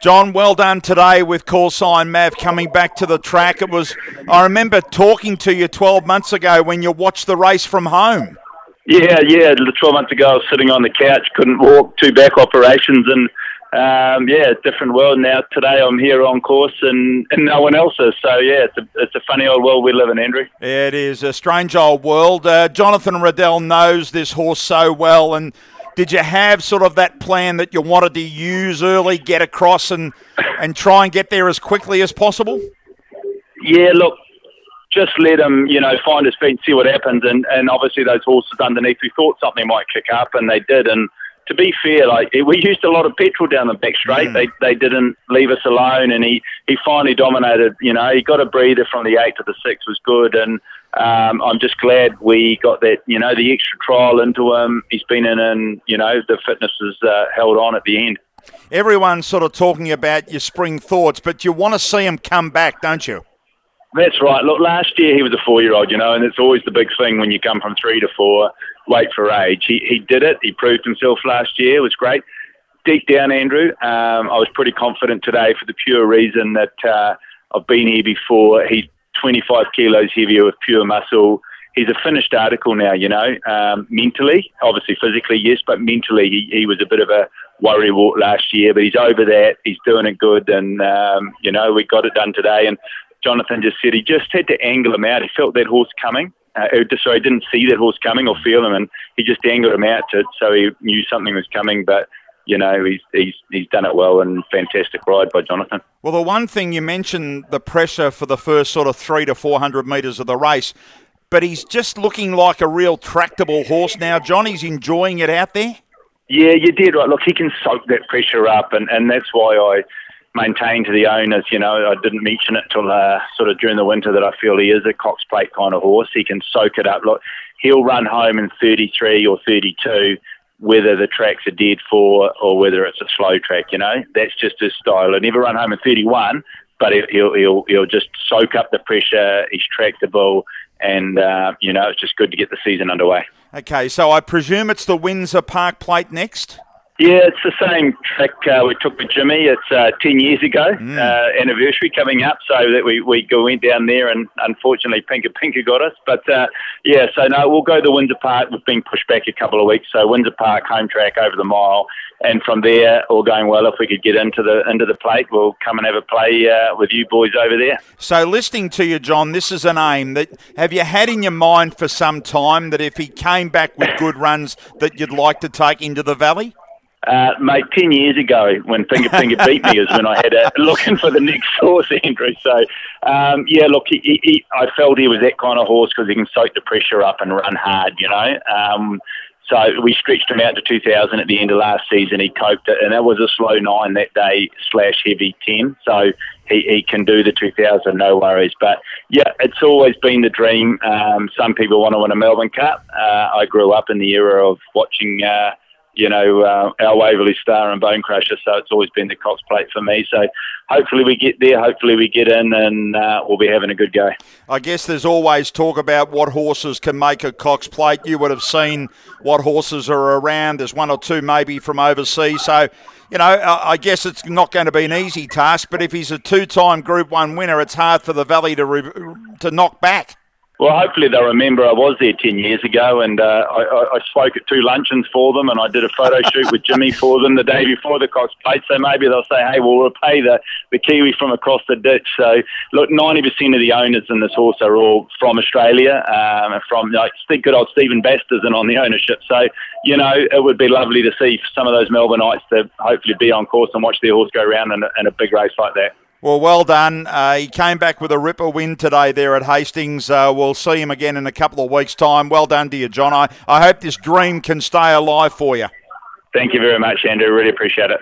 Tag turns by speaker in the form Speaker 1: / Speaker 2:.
Speaker 1: John, well done today with Callsign Mav coming back to the track. It was I remember talking to you 12 months ago when you watched the race from home.
Speaker 2: Yeah, yeah. 12 months ago, I was sitting on the couch, couldn't walk, two back operations, and um, yeah, different world now. Today, I'm here on course, and, and no one else is. So yeah, it's a it's a funny old world we live in, Andrew.
Speaker 1: It is a strange old world. Uh, Jonathan Riddell knows this horse so well, and did you have sort of that plan that you wanted to use early, get across, and and try and get there as quickly as possible?
Speaker 2: Yeah, look, just let him, you know, find his feet see what happens. And, and obviously those horses underneath, we thought something might kick up, and they did. And to be fair, like we used a lot of petrol down the back straight. Mm. They they didn't leave us alone, and he he finally dominated. You know, he got a breather from the eight to the six was good, and um, I'm just glad we got that. You know, the extra trial into him. He's been in, and you know, the fitness has uh, held on at the end.
Speaker 1: Everyone's sort of talking about your spring thoughts, but you want to see him come back, don't you?
Speaker 2: That's right. Look, last year he was a four-year-old, you know, and it's always the big thing when you come from three to four, wait for age. He he did it. He proved himself last year. It was great. Deep down, Andrew, um, I was pretty confident today for the pure reason that uh, I've been here before. He's 25 kilos heavier with pure muscle. He's a finished article now, you know, um, mentally, obviously physically, yes, but mentally he, he was a bit of a worry wart last year, but he's over that. He's doing it good, and um, you know we got it done today. And Jonathan just said he just had to angle him out. He felt that horse coming. Uh, so he didn't see that horse coming or feel him, and he just angled him out to, so he knew something was coming. But you know, he's he's he's done it well and fantastic ride by Jonathan.
Speaker 1: Well, the one thing you mentioned the pressure for the first sort of three to four hundred metres of the race, but he's just looking like a real tractable horse now. Johnny's enjoying it out there.
Speaker 2: Yeah, you did right. Look, he can soak that pressure up, and, and that's why I maintain to the owners. You know, I didn't mention it till uh, sort of during the winter that I feel he is a Cox Plate kind of horse. He can soak it up. Look, he'll run home in 33 or 32, whether the tracks are dead for or whether it's a slow track. You know, that's just his style. He'll never run home in 31, but he'll he'll he'll just soak up the pressure. He's tractable, and uh, you know, it's just good to get the season underway.
Speaker 1: Okay, so I presume it's the Windsor Park Plate next.
Speaker 2: Yeah, it's the same track uh, we took with Jimmy. It's uh, 10 years ago, mm. uh, anniversary coming up, so that we, we went down there and unfortunately Pinker Pinker got us. But uh, yeah, so no, we'll go to Windsor Park. We've been pushed back a couple of weeks, so Windsor Park home track over the mile. And from there, all going well, if we could get into the into the plate, we'll come and have a play uh, with you boys over there.
Speaker 1: So, listening to you, John, this is an aim that have you had in your mind for some time that if he came back with good runs, that you'd like to take into the valley?
Speaker 2: Uh, mate, 10 years ago when Pinker Pinker beat me is when I had a looking for the next horse, Andrew. So, um, yeah, look, he, he, I felt he was that kind of horse because he can soak the pressure up and run hard, you know. Um, so we stretched him out to 2000 at the end of last season. He coped it, and that was a slow nine that day slash heavy 10. So he, he can do the 2000, no worries. But yeah, it's always been the dream. Um, some people want to win a Melbourne Cup. Uh, I grew up in the era of watching. Uh, you know, uh, our Waverley Star and Bonecrusher. So it's always been the Cox Plate for me. So hopefully we get there, hopefully we get in, and uh, we'll be having a good go.
Speaker 1: I guess there's always talk about what horses can make a Cox Plate. You would have seen what horses are around. There's one or two maybe from overseas. So, you know, I guess it's not going to be an easy task. But if he's a two-time Group One winner, it's hard for the Valley to re- to knock back.
Speaker 2: Well, hopefully they'll remember I was there 10 years ago and uh, I, I, spoke at two luncheons for them and I did a photo shoot with Jimmy for them the day before the Cox Plate. So maybe they'll say, hey, we'll repay the, the Kiwi from across the ditch. So, look, 90% of the owners in this horse are all from Australia, um, from like, good old Stephen Basterson on the ownership. So, you know, it would be lovely to see some of those Melbourneites to hopefully be on course and watch their horse go around in a, in a big race like that.
Speaker 1: Well, well done. Uh, he came back with a ripper win today there at Hastings. Uh, we'll see him again in a couple of weeks' time. Well done to you, John. I, I hope this dream can stay alive for you.
Speaker 2: Thank you very much, Andrew. Really appreciate it.